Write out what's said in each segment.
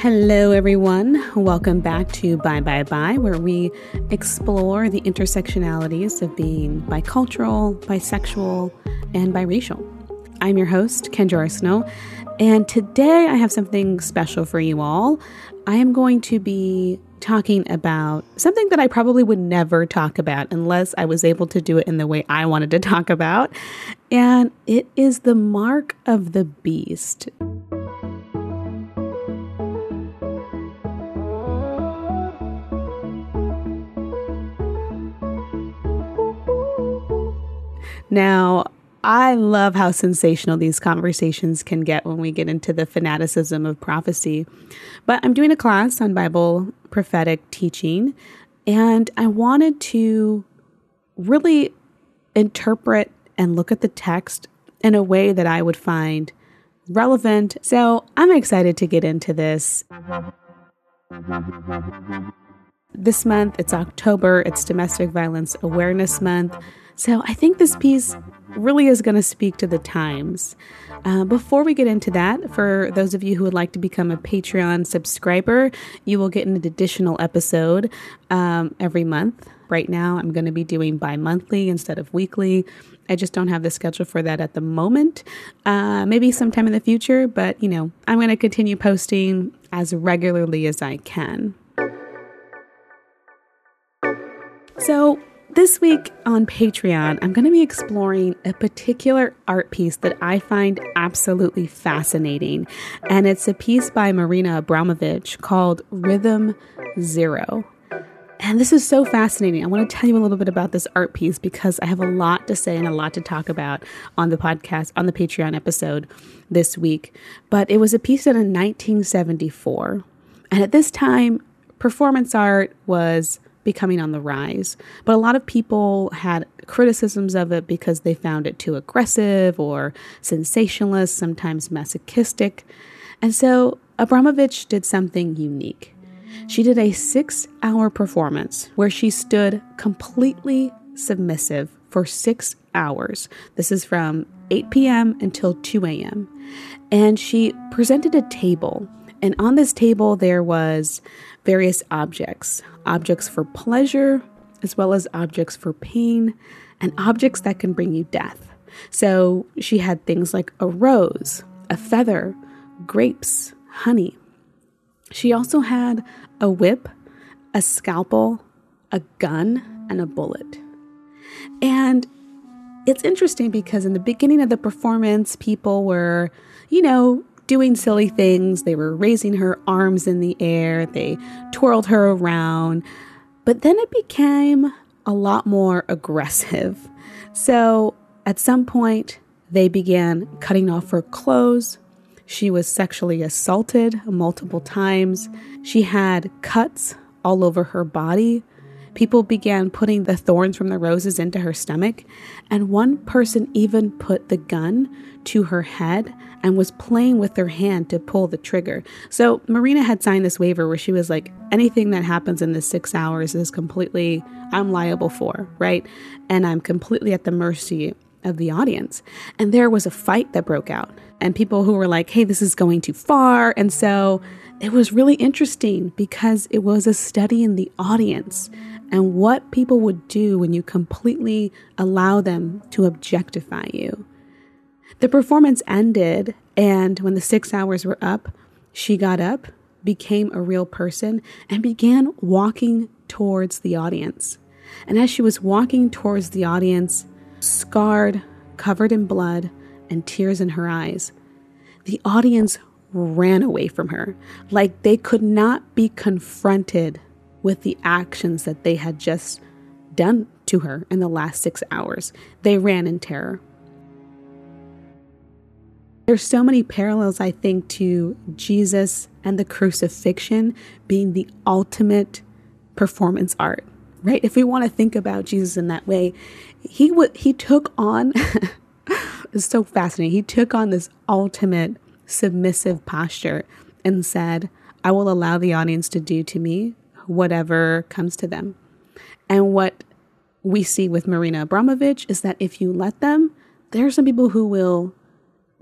Hello, everyone. Welcome back to Bye Bye Bye, where we explore the intersectionalities of being bicultural, bisexual, and biracial. I'm your host, Kendra Arsenault, and today I have something special for you all. I am going to be talking about something that I probably would never talk about unless I was able to do it in the way I wanted to talk about, and it is the mark of the beast. Now, I love how sensational these conversations can get when we get into the fanaticism of prophecy. But I'm doing a class on Bible prophetic teaching, and I wanted to really interpret and look at the text in a way that I would find relevant. So I'm excited to get into this. This month, it's October, it's Domestic Violence Awareness Month. So I think this piece really is going to speak to the times. Uh, before we get into that, for those of you who would like to become a Patreon subscriber, you will get an additional episode um, every month. Right now, I'm going to be doing bi monthly instead of weekly. I just don't have the schedule for that at the moment. Uh, maybe sometime in the future, but you know, I'm going to continue posting as regularly as I can. So, this week on Patreon, I'm going to be exploring a particular art piece that I find absolutely fascinating. And it's a piece by Marina Abramović called Rhythm Zero. And this is so fascinating. I want to tell you a little bit about this art piece because I have a lot to say and a lot to talk about on the podcast, on the Patreon episode this week. But it was a piece done in 1974. And at this time, performance art was becoming on the rise. But a lot of people had criticisms of it because they found it too aggressive or sensationalist, sometimes masochistic. And so Abramović did something unique. She did a six hour performance where she stood completely submissive for six hours. This is from 8 p.m. until 2 a.m. And she presented a table. And on this table, there was various objects objects for pleasure, as well as objects for pain, and objects that can bring you death. So she had things like a rose, a feather, grapes, honey. She also had a whip, a scalpel, a gun, and a bullet. And it's interesting because in the beginning of the performance, people were, you know, doing silly things. They were raising her arms in the air, they twirled her around. But then it became a lot more aggressive. So at some point, they began cutting off her clothes. She was sexually assaulted multiple times. She had cuts all over her body. People began putting the thorns from the roses into her stomach, and one person even put the gun to her head and was playing with her hand to pull the trigger. So Marina had signed this waiver where she was like, anything that happens in the six hours is completely, I'm liable for, right? And I'm completely at the mercy of the audience. And there was a fight that broke out, and people who were like, hey, this is going too far. And so it was really interesting because it was a study in the audience and what people would do when you completely allow them to objectify you. The performance ended, and when the six hours were up, she got up, became a real person, and began walking towards the audience. And as she was walking towards the audience, scarred, covered in blood, and tears in her eyes, the audience ran away from her, like they could not be confronted with the actions that they had just done to her in the last six hours. They ran in terror. There's so many parallels, I think, to Jesus and the crucifixion being the ultimate performance art, right? If we want to think about Jesus in that way, he w- he took on it's so fascinating. He took on this ultimate submissive posture and said, "I will allow the audience to do to me whatever comes to them." And what we see with Marina Abramović is that if you let them, there are some people who will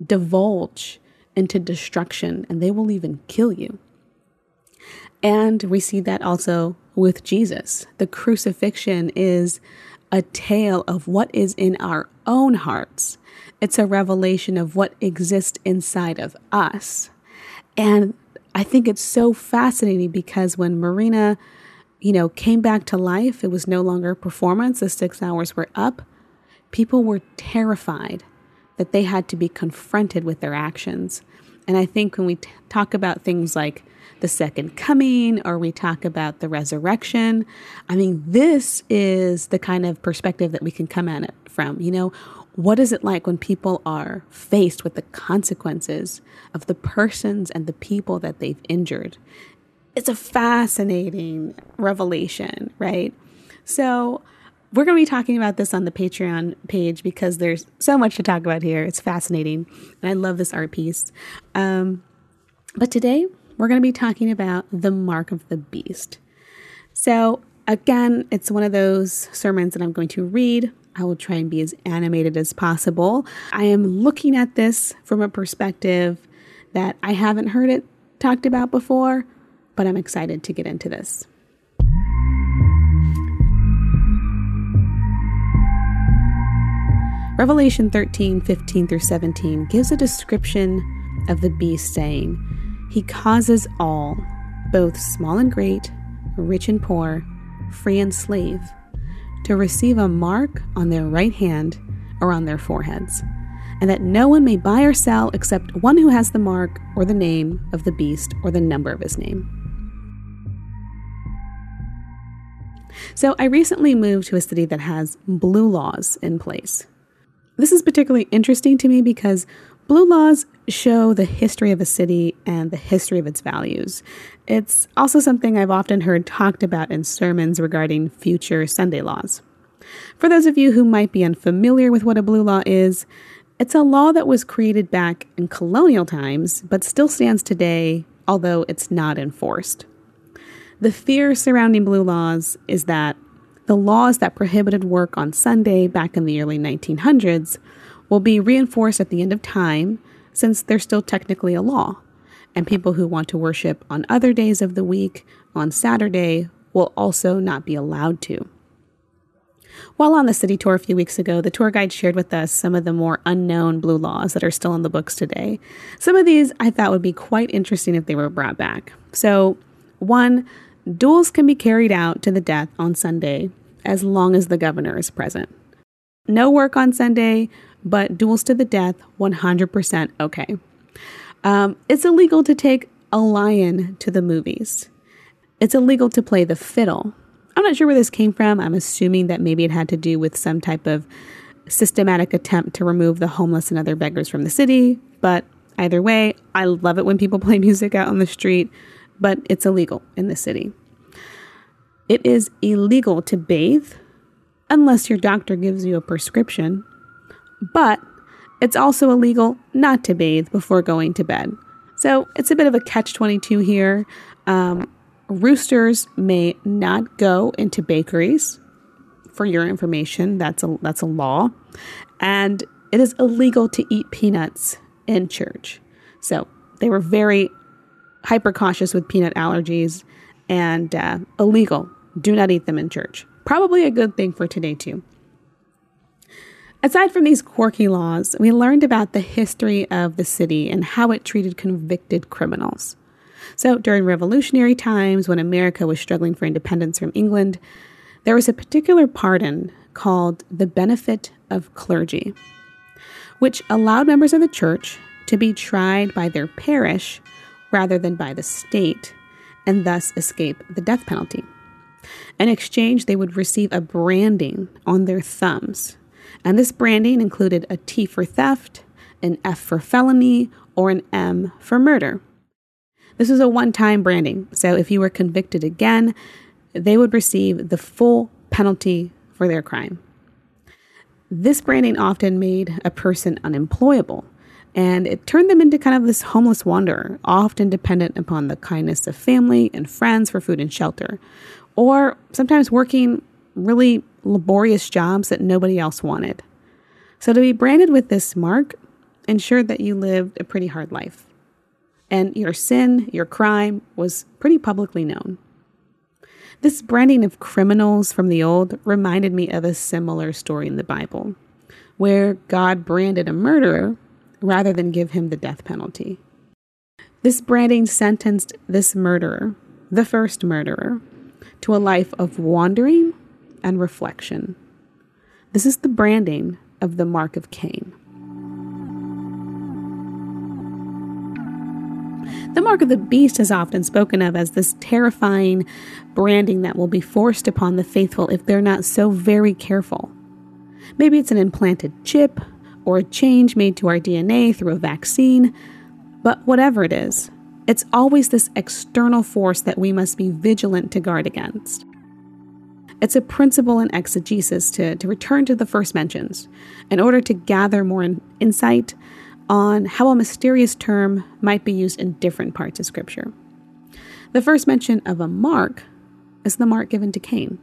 divulge into destruction and they will even kill you. And we see that also with Jesus. The crucifixion is a tale of what is in our own hearts. It's a revelation of what exists inside of us. And I think it's so fascinating because when Marina, you know, came back to life, it was no longer performance. The six hours were up. People were terrified that they had to be confronted with their actions. And I think when we t- talk about things like the second coming or we talk about the resurrection, I mean, this is the kind of perspective that we can come at it from. You know, what is it like when people are faced with the consequences of the persons and the people that they've injured? It's a fascinating revelation, right? So, we're going to be talking about this on the Patreon page because there's so much to talk about here. It's fascinating. And I love this art piece. Um, but today, we're going to be talking about the mark of the beast. So, again, it's one of those sermons that I'm going to read. I will try and be as animated as possible. I am looking at this from a perspective that I haven't heard it talked about before, but I'm excited to get into this. Revelation 13, 15 through 17 gives a description of the beast, saying, He causes all, both small and great, rich and poor, free and slave, to receive a mark on their right hand or on their foreheads, and that no one may buy or sell except one who has the mark or the name of the beast or the number of his name. So, I recently moved to a city that has blue laws in place. This is particularly interesting to me because blue laws show the history of a city and the history of its values. It's also something I've often heard talked about in sermons regarding future Sunday laws. For those of you who might be unfamiliar with what a blue law is, it's a law that was created back in colonial times but still stands today, although it's not enforced. The fear surrounding blue laws is that the laws that prohibited work on Sunday back in the early 1900s will be reinforced at the end of time since they're still technically a law. And people who want to worship on other days of the week, on Saturday, will also not be allowed to. While on the city tour a few weeks ago, the tour guide shared with us some of the more unknown blue laws that are still in the books today. Some of these I thought would be quite interesting if they were brought back. So, one, Duels can be carried out to the death on Sunday as long as the governor is present. No work on Sunday, but duels to the death 100% okay. Um, it's illegal to take a lion to the movies. It's illegal to play the fiddle. I'm not sure where this came from. I'm assuming that maybe it had to do with some type of systematic attempt to remove the homeless and other beggars from the city. But either way, I love it when people play music out on the street but it's illegal in the city. It is illegal to bathe unless your doctor gives you a prescription, but it's also illegal not to bathe before going to bed. So it's a bit of a catch 22 here. Um, roosters may not go into bakeries. For your information, that's a that's a law, and it is illegal to eat peanuts in church. So they were very hyper cautious with peanut allergies, and uh, illegal. Do not eat them in church. Probably a good thing for today, too. Aside from these quirky laws, we learned about the history of the city and how it treated convicted criminals. So, during revolutionary times, when America was struggling for independence from England, there was a particular pardon called the Benefit of Clergy, which allowed members of the church to be tried by their parish rather than by the state, and thus escape the death penalty. In exchange, they would receive a branding on their thumbs, and this branding included a T for theft, an F for felony, or an M for murder. This was a one time branding, so if you were convicted again, they would receive the full penalty for their crime. This branding often made a person unemployable and it turned them into kind of this homeless wanderer, often dependent upon the kindness of family and friends for food and shelter, or sometimes working really laborious jobs that nobody else wanted. So to be branded with this mark ensured that you lived a pretty hard life. and your sin, your crime, was pretty publicly known. This branding of criminals from the old reminded me of a similar story in the Bible, where God branded a murderer rather than give him the death penalty. This branding sentenced this murderer, the first murderer, to a life of wandering and reflection. This is the branding of the mark of Cain. The mark of the beast is often spoken of as this terrifying branding that will be forced upon the faithful if they're not so very careful. Maybe it's an implanted chip or a change made to our DNA through a vaccine, but whatever it is, it's always this external force that we must be vigilant to guard against. It's a principle in exegesis to, to return to the first mentions in order to gather more in, insight on how a mysterious term might be used in different parts of Scripture. The first mention of a mark is the mark given to Cain.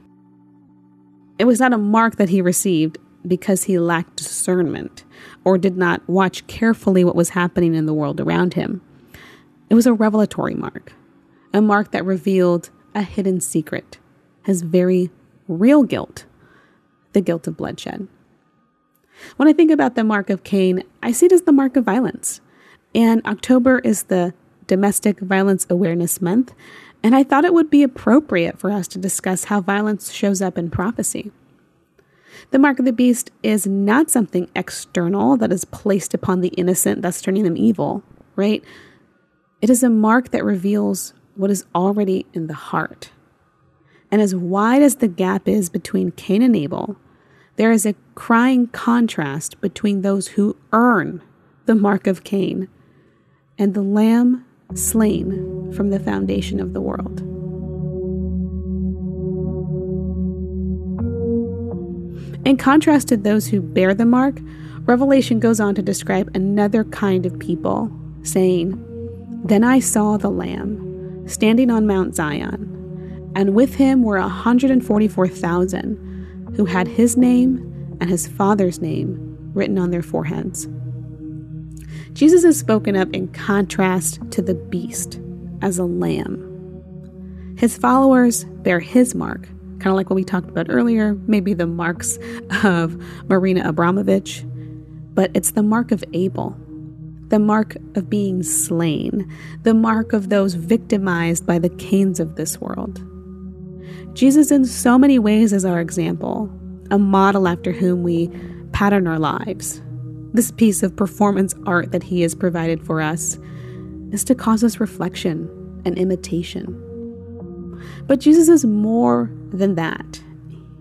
It was not a mark that he received because he lacked discernment or did not watch carefully what was happening in the world around him. It was a revelatory mark, a mark that revealed a hidden secret, his very real guilt, the guilt of bloodshed. When I think about the mark of Cain, I see it as the mark of violence. And October is the Domestic Violence Awareness Month, and I thought it would be appropriate for us to discuss how violence shows up in prophecy. The mark of the beast is not something external that is placed upon the innocent, thus turning them evil, right? It is a mark that reveals what is already in the heart. And as wide as the gap is between Cain and Abel, there is a crying contrast between those who earn the mark of Cain and the lamb slain from the foundation of the world. In contrast to those who bear the mark, Revelation goes on to describe another kind of people, saying, Then I saw the Lamb standing on Mount Zion, and with him were a 144,000 who had his name and his father's name written on their foreheads. Jesus is spoken of in contrast to the beast as a lamb. His followers bear his mark, kind of like what we talked about earlier, maybe the marks of Marina Abramović, but it's the mark of Abel, the mark of being slain, the mark of those victimized by the Cains of this world. Jesus, in so many ways, is our example, a model after whom we pattern our lives. This piece of performance art that he has provided for us is to cause us reflection and imitation. But Jesus is more than that.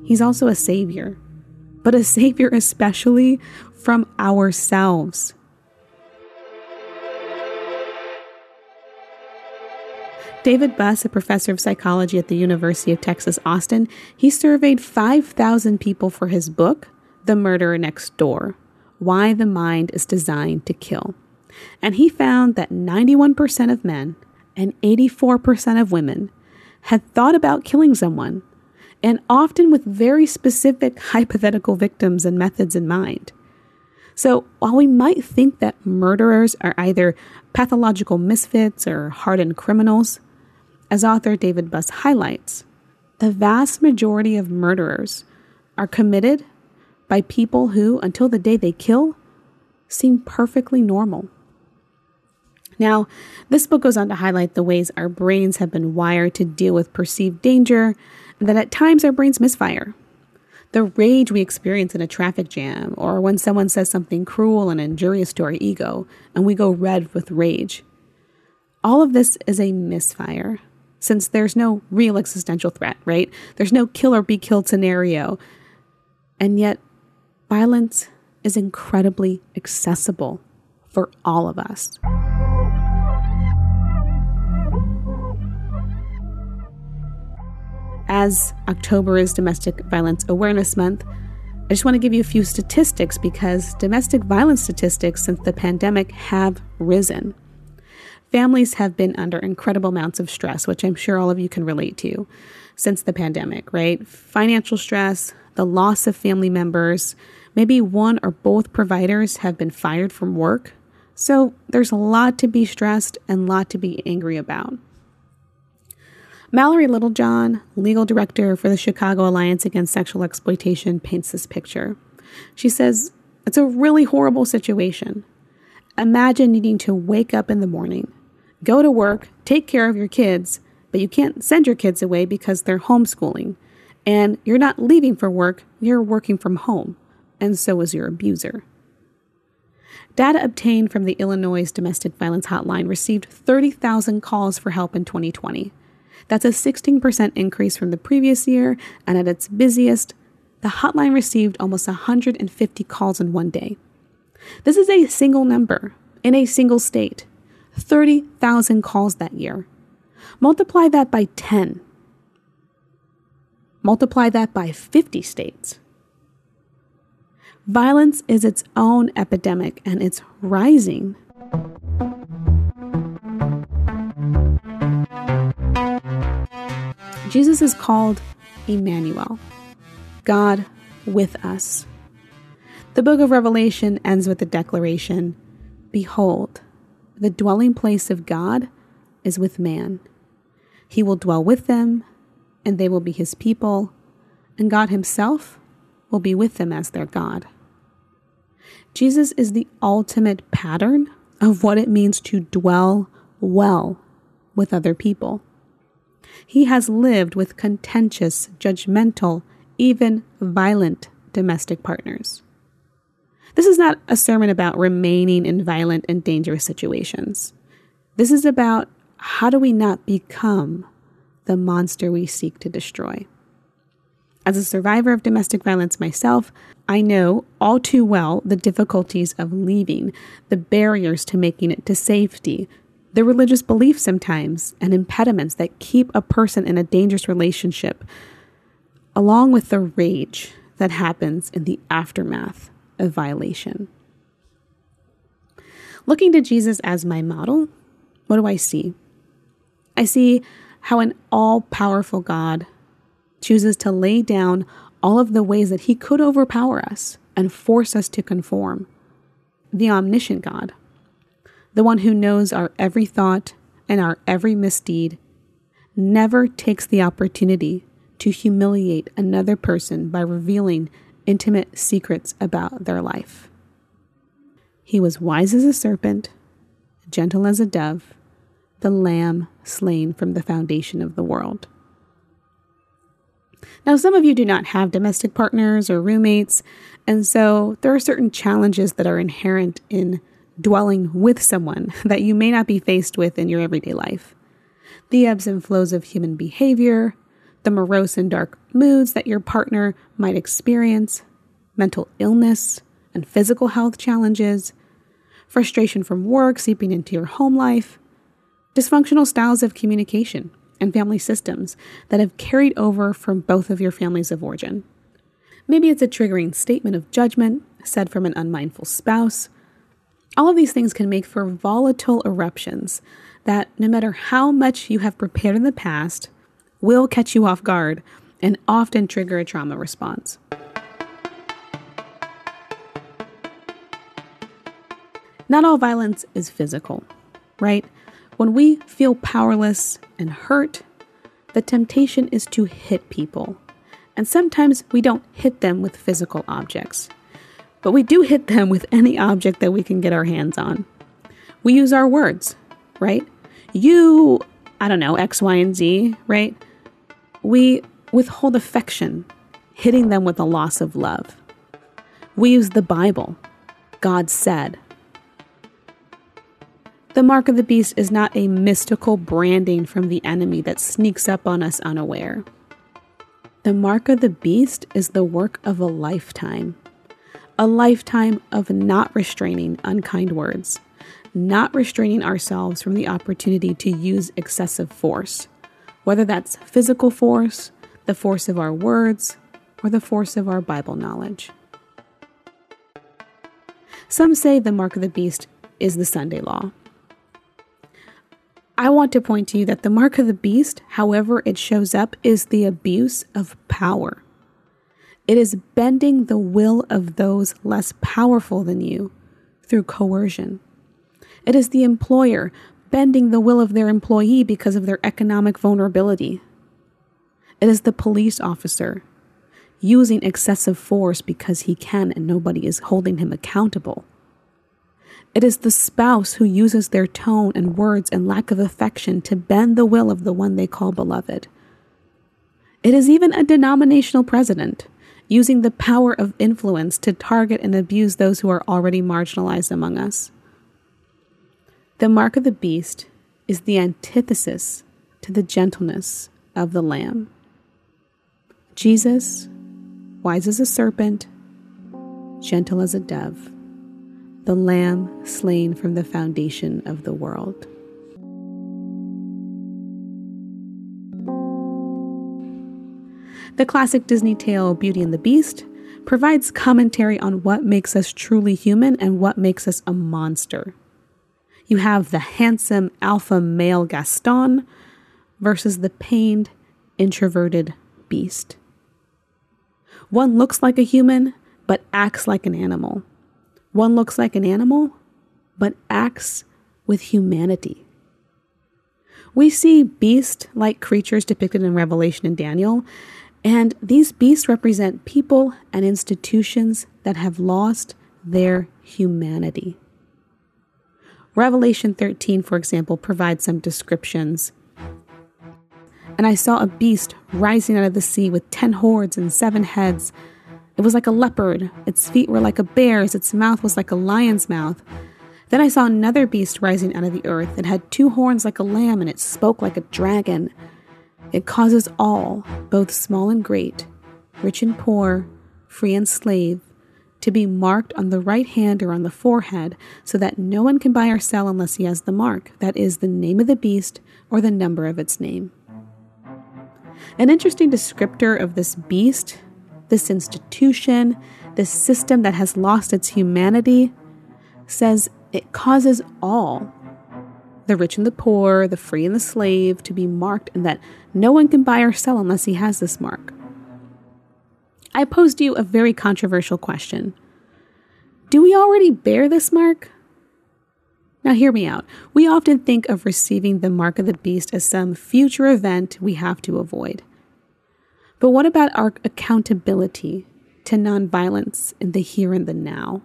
He's also a savior, but a savior especially from ourselves. David Buss, a professor of psychology at the University of Texas, Austin, he surveyed 5,000 people for his book, The Murderer Next Door Why the Mind is Designed to Kill. And he found that 91% of men and 84% of women had thought about killing someone, and often with very specific hypothetical victims and methods in mind. So, while we might think that murderers are either pathological misfits or hardened criminals, as author David Buss highlights, the vast majority of murderers are committed by people who, until the day they kill, seem perfectly normal. Now, this book goes on to highlight the ways our brains have been wired to deal with perceived danger, that at times our brains misfire. The rage we experience in a traffic jam, or when someone says something cruel and injurious to our ego, and we go red with rage. All of this is a misfire since there's no real existential threat, right? There's no kill or be killed scenario. And yet, violence is incredibly accessible for all of us. As October is Domestic Violence Awareness Month, I just want to give you a few statistics because domestic violence statistics since the pandemic have risen. Families have been under incredible amounts of stress, which I'm sure all of you can relate to since the pandemic, right? Financial stress, the loss of family members, maybe one or both providers have been fired from work So there's a lot to be stressed and a lot to be angry about. Mallory Littlejohn, legal director for the Chicago Alliance Against Sexual Exploitation, paints this picture. She says, It's a really horrible situation. Imagine needing to wake up in the morning, go to work, take care of your kids, but you can't send your kids away because they're homeschooling. And you're not leaving for work, you're working from home. And so is your abuser. Data obtained from the Illinois Domestic Violence Hotline received 30,000 calls for help in 2020. That's a 16% increase from the previous year, and at its busiest, the hotline received almost 150 calls in one day. This is a single number in a single state 30,000 calls that year. Multiply that by 10. Multiply that by 50 states. Violence is its own epidemic and it's rising. Jesus is called Emmanuel, God with us. The book of Revelation ends with the declaration Behold, the dwelling place of God is with man. He will dwell with them, and they will be his people, and God himself will be with them as their God. Jesus is the ultimate pattern of what it means to dwell well with other people. He has lived with contentious, judgmental, even violent domestic partners. This is not a sermon about remaining in violent and dangerous situations. This is about how do we not become the monster we seek to destroy. As a survivor of domestic violence myself, I know all too well the difficulties of leaving, the barriers to making it to safety, the religious beliefs sometimes, and impediments that keep a person in a dangerous relationship, along with the rage that happens in the aftermath of violation. Looking to Jesus as my model, what do I see? I see how an all powerful God chooses to lay down all of the ways that he could overpower us and force us to conform. The omniscient God, the one who knows our every thought and our every misdeed, never takes the opportunity to humiliate another person by revealing intimate secrets about their life. He was wise as a serpent, gentle as a dove, the lamb slain from the foundation of the world. Now, some of you do not have domestic partners or roommates, and so there are certain challenges that are inherent in dwelling with someone that you may not be faced with in your everyday life. The ebbs and flows of human behavior, the morose and dark moods that your partner might experience, mental illness and physical health challenges, frustration from work seeping into your home life, dysfunctional styles of communication and family systems that have carried over from both of your families of origin. Maybe it's a triggering statement of judgment said from an unmindful spouse. All of these things can make for volatile eruptions that, no matter how much you have prepared in the past, will catch you off guard and often trigger a trauma response. Not all violence is physical, right? When we feel powerless and hurt, the temptation is to hit people. And sometimes we don't hit them with physical objects, but we do hit them with any object that we can get our hands on. We use our words, right? You, I don't know, X, Y, and Z, right? We withhold affection, hitting them with a loss of love. We use the Bible. God said, the mark of the beast is not a mystical branding from the enemy that sneaks up on us unaware. The mark of the beast is the work of a lifetime. A lifetime of not restraining unkind words, not restraining ourselves from the opportunity to use excessive force, whether that's physical force, the force of our words, or the force of our Bible knowledge. Some say the mark of the beast is the Sunday law. I want to point to you that the mark of the beast, however it shows up, is the abuse of power. It is bending the will of those less powerful than you through coercion. It is the employer bending the will of their employee because of their economic vulnerability. It is the police officer using excessive force because he can and nobody is holding him accountable. It is the spouse who uses their tone and words and lack of affection to bend the will of the one they call beloved. It is even a denominational president using the power of influence to target and abuse those who are already marginalized among us. The mark of the beast is the antithesis to the gentleness of the lamb. Jesus, wise as a serpent, gentle as a dove the Lamb slain from the foundation of the world. The classic Disney tale Beauty and the Beast provides commentary on what makes us truly human and what makes us a monster. You have the handsome alpha male Gaston versus the pained, introverted beast. One looks like a human, but acts like an animal. One looks like an animal, but acts with humanity. We see beast like creatures depicted in Revelation and Daniel, and these beasts represent people and institutions that have lost their humanity. Revelation 13, for example, provides some descriptions. And I saw a beast rising out of the sea with ten hordes and seven heads it was like a leopard, its feet were like a bear's, its mouth was like a lion's mouth. Then I saw another beast rising out of the earth. It had two horns like a lamb, and it spoke like a dragon. It causes all, both small and great, rich and poor, free and slave, to be marked on the right hand or on the forehead, so that no one can buy or sell unless he has the mark, that is, the name of the beast or the number of its name. An interesting descriptor of this beast this institution, this system that has lost its humanity, says it causes all, the rich and the poor, the free and the slave, to be marked, and that no one can buy or sell unless he has this mark. I posed you a very controversial question Do we already bear this mark? Now, hear me out. We often think of receiving the mark of the beast as some future event we have to avoid. But what about our accountability to nonviolence in the here and the now?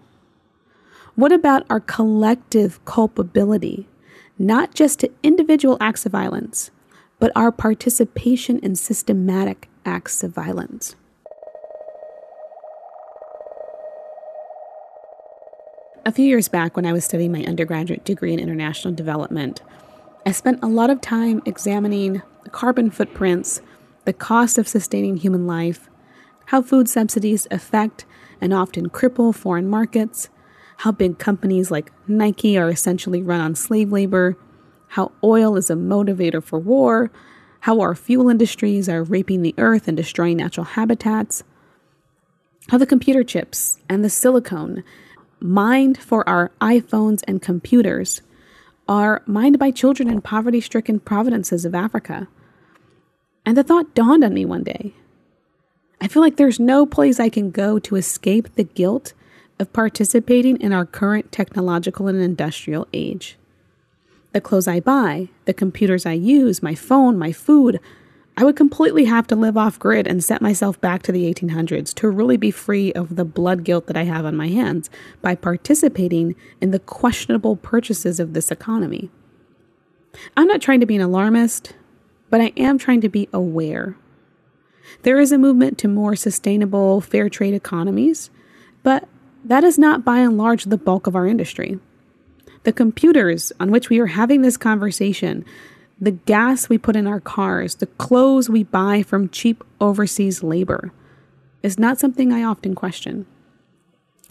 What about our collective culpability, not just to individual acts of violence, but our participation in systematic acts of violence? A few years back, when I was studying my undergraduate degree in international development, I spent a lot of time examining the carbon footprints the cost of sustaining human life, how food subsidies affect and often cripple foreign markets, how big companies like Nike are essentially run on slave labor, how oil is a motivator for war, how our fuel industries are raping the earth and destroying natural habitats, how the computer chips and the silicone mined for our iPhones and computers are mined by children in poverty stricken provinces of Africa. And the thought dawned on me one day. I feel like there's no place I can go to escape the guilt of participating in our current technological and industrial age. The clothes I buy, the computers I use, my phone, my food, I would completely have to live off grid and set myself back to the 1800s to really be free of the blood guilt that I have on my hands by participating in the questionable purchases of this economy. I'm not trying to be an alarmist but I am trying to be aware. There is a movement to more sustainable, fair trade economies, but that is not by and large the bulk of our industry. The computers on which we are having this conversation, the gas we put in our cars, the clothes we buy from cheap overseas labor, is not something I often question.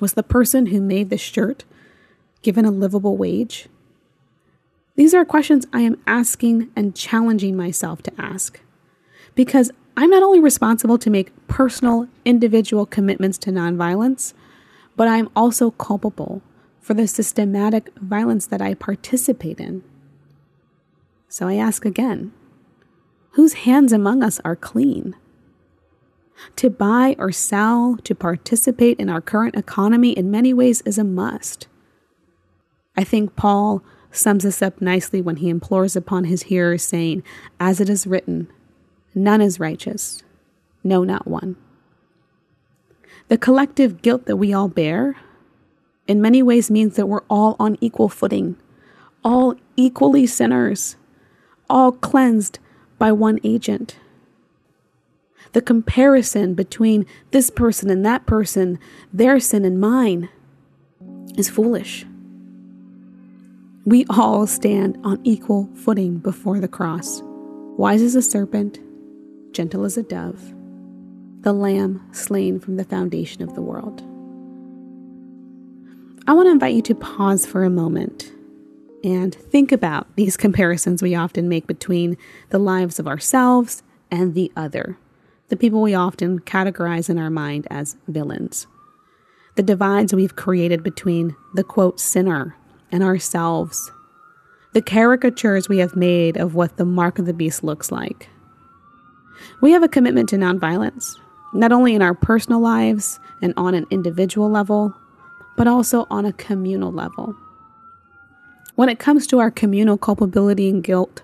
Was the person who made this shirt given a livable wage? These are questions I am asking and challenging myself to ask. Because I'm not only responsible to make personal, individual commitments to nonviolence, but I'm also culpable for the systematic violence that I participate in. So I ask again whose hands among us are clean? To buy or sell, to participate in our current economy in many ways is a must. I think Paul sums this up nicely when he implores upon his hearers, saying, As it is written, none is righteous, no, not one. The collective guilt that we all bear in many ways means that we're all on equal footing, all equally sinners, all cleansed by one agent. The comparison between this person and that person, their sin and mine, is foolish. We all stand on equal footing before the cross, wise as a serpent, gentle as a dove, the lamb slain from the foundation of the world. I want to invite you to pause for a moment and think about these comparisons we often make between the lives of ourselves and the other, the people we often categorize in our mind as villains. The divides we've created between the quote sinner and ourselves, the caricatures we have made of what the mark of the beast looks like. We have a commitment to nonviolence, not only in our personal lives and on an individual level, but also on a communal level. When it comes to our communal culpability and guilt,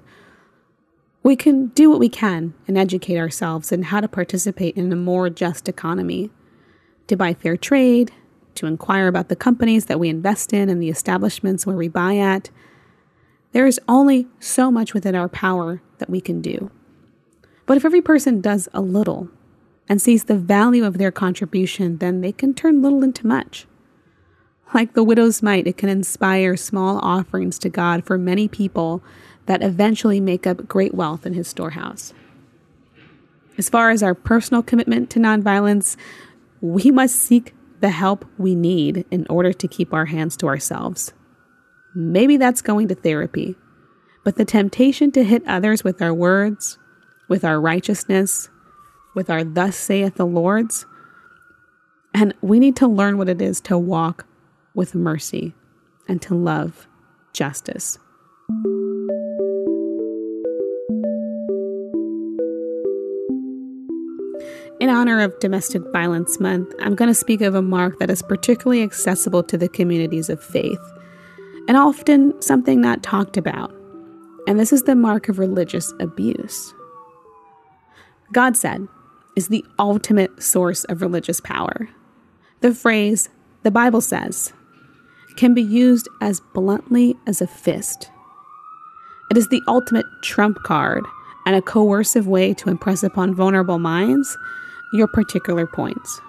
we can do what we can and educate ourselves in how to participate in a more just economy, to buy fair trade, to inquire about the companies that we invest in and the establishments where we buy at. There is only so much within our power that we can do. But if every person does a little and sees the value of their contribution, then they can turn little into much. Like the widow's mite, it can inspire small offerings to God for many people that eventually make up great wealth in his storehouse. As far as our personal commitment to nonviolence, we must seek the help we need in order to keep our hands to ourselves. Maybe that's going to therapy, but the temptation to hit others with our words, with our righteousness, with our thus saith the Lord's, and we need to learn what it is to walk with mercy and to love justice. In honor of Domestic Violence Month, I'm going to speak of a mark that is particularly accessible to the communities of faith and often something not talked about. And this is the mark of religious abuse. God said is the ultimate source of religious power. The phrase, the Bible says, can be used as bluntly as a fist. It is the ultimate trump card and a coercive way to impress upon vulnerable minds your particular points.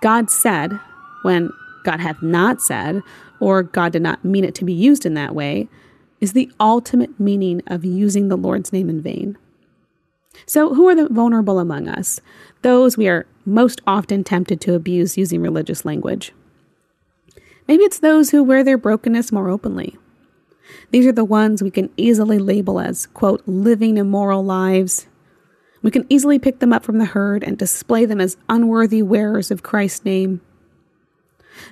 God said, when God hath not said, or God did not mean it to be used in that way, is the ultimate meaning of using the Lord's name in vain. So, who are the vulnerable among us? Those we are most often tempted to abuse using religious language. Maybe it's those who wear their brokenness more openly. These are the ones we can easily label as, quote, living immoral lives. We can easily pick them up from the herd and display them as unworthy wearers of Christ's name.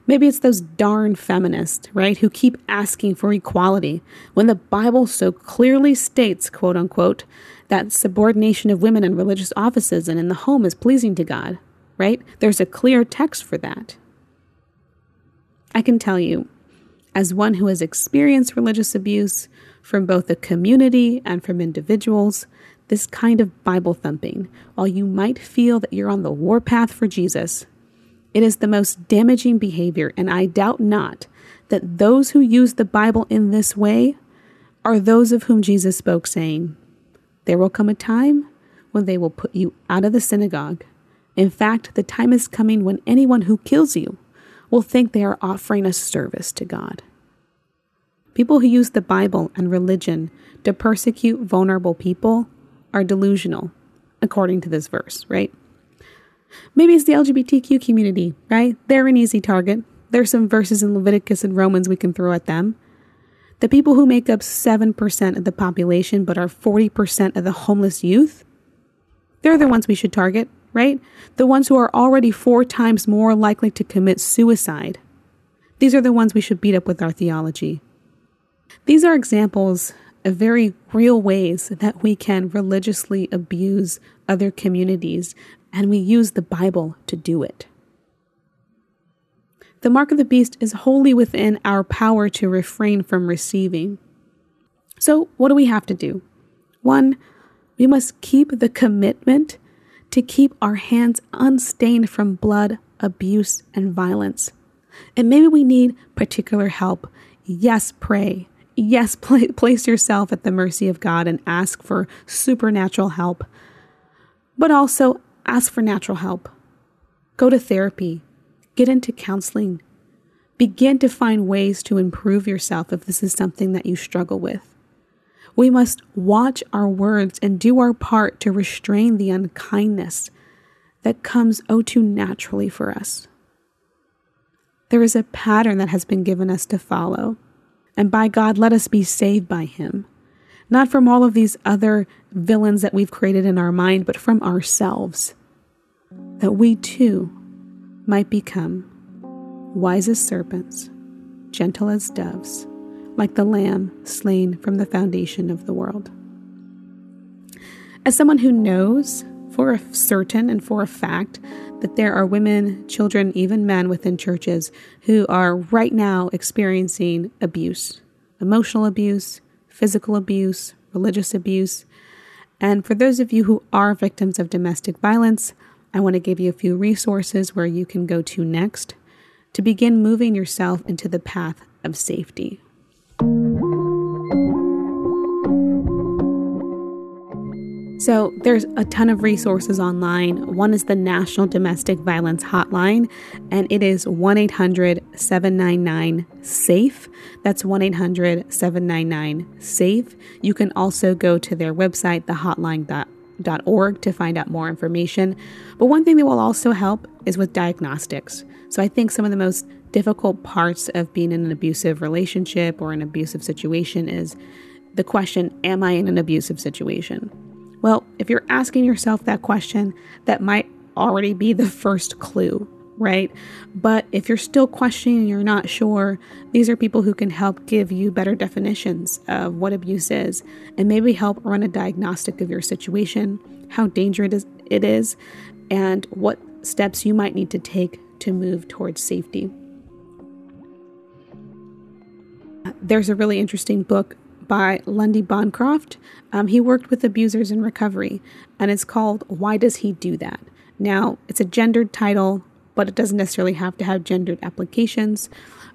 Maybe it's those darn feminists, right, who keep asking for equality when the Bible so clearly states, quote unquote, that subordination of women in religious offices and in the home is pleasing to God, right? There's a clear text for that. I can tell you, as one who has experienced religious abuse from both the community and from individuals, this kind of Bible thumping, while you might feel that you're on the warpath for Jesus, it is the most damaging behavior, and I doubt not that those who use the Bible in this way are those of whom Jesus spoke, saying, There will come a time when they will put you out of the synagogue. In fact, the time is coming when anyone who kills you will think they are offering a service to God. People who use the Bible and religion to persecute vulnerable people are delusional, according to this verse, right? Maybe it's the LGBTQ community, right? They're an easy target. There's some verses in Leviticus and Romans we can throw at them. The people who make up 7% of the population but are 40% of the homeless youth, they're the ones we should target, right? The ones who are already four times more likely to commit suicide. These are the ones we should beat up with our theology. These are examples of very real ways that we can religiously abuse other communities, and we use the Bible to do it. The mark of the beast is wholly within our power to refrain from receiving. So, what do we have to do? One, we must keep the commitment to keep our hands unstained from blood, abuse, and violence. And maybe we need particular help. Yes, pray. Yes, pl- place yourself at the mercy of God and ask for supernatural help. But also ask for natural help. Go to therapy. Get into counseling. Begin to find ways to improve yourself if this is something that you struggle with. We must watch our words and do our part to restrain the unkindness that comes oh too naturally for us. There is a pattern that has been given us to follow, and by God, let us be saved by Him. Not from all of these other villains that we've created in our mind, but from ourselves. That we too might become wise as serpents, gentle as doves like the lamb slain from the foundation of the world. As someone who knows for a certain and for a fact that there are women, children, even men within churches who are right now experiencing abuse emotional abuse, physical abuse, religious abuse. And for those of you who are victims of domestic violence, I want to give you a few resources where you can go to next to begin moving yourself into the path of safety. So there's a ton of resources online. One is the National Domestic Violence Hotline, and it is 1 800 799 SAFE. That's 1 800 799 SAFE. You can also go to their website, thehotline.org, to find out more information. But one thing that will also help is with diagnostics. So I think some of the most difficult parts of being in an abusive relationship or an abusive situation is the question Am I in an abusive situation? Well, if you're asking yourself that question, that might already be the first clue, right? But if you're still questioning, you're not sure, these are people who can help give you better definitions of what abuse is and maybe help run a diagnostic of your situation, how dangerous it is, and what steps you might need to take to move towards safety. There's a really interesting book by Lundy Bancroft. Um, he worked with abusers in recovery, and it's called Why Does He Do That? Now, it's a gendered title, but it doesn't necessarily have to have gendered applications.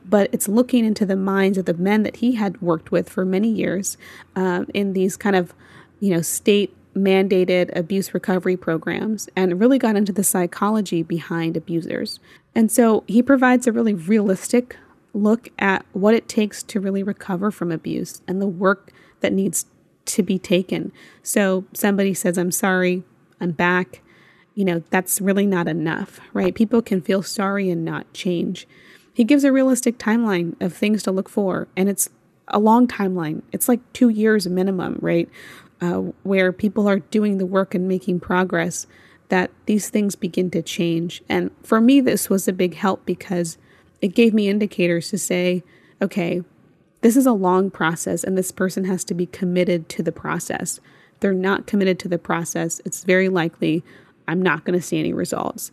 But it's looking into the minds of the men that he had worked with for many years um, in these kind of, you know, state mandated abuse recovery programs and really got into the psychology behind abusers. And so he provides a really realistic look at what it takes to really recover from abuse and the work that needs to be taken. So somebody says, I'm sorry, I'm back. You know, that's really not enough, right? People can feel sorry and not change. He gives a realistic timeline of things to look for, and it's a long timeline. It's like two years minimum, right? Uh, where people are doing the work and making progress, that these things begin to change. And for me, this was a big help because it gave me indicators to say, okay, this is a long process and this person has to be committed to the process. They're not committed to the process, it's very likely I'm not going to see any results.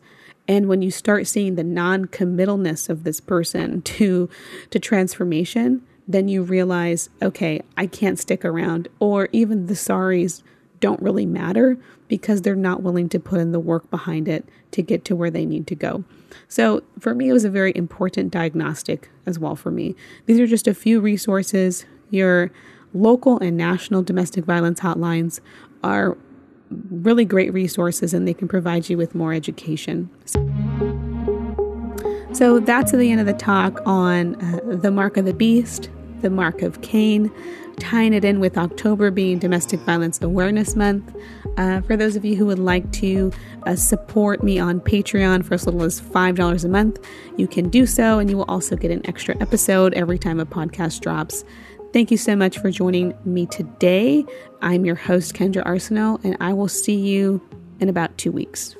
And when you start seeing the non-committalness of this person to to transformation, then you realize, okay, I can't stick around or even the sorries don't really matter because they're not willing to put in the work behind it to get to where they need to go. So for me, it was a very important diagnostic as well for me. These are just a few resources. Your local and national domestic violence hotlines are really great resources and they can provide you with more education. So that's the end of the talk on uh, the mark of the beast, the mark of Cain tying it in with October being Domestic Violence Awareness Month. Uh, for those of you who would like to uh, support me on Patreon for as little as $5 a month, you can do so, and you will also get an extra episode every time a podcast drops. Thank you so much for joining me today. I'm your host, Kendra Arsenault, and I will see you in about two weeks.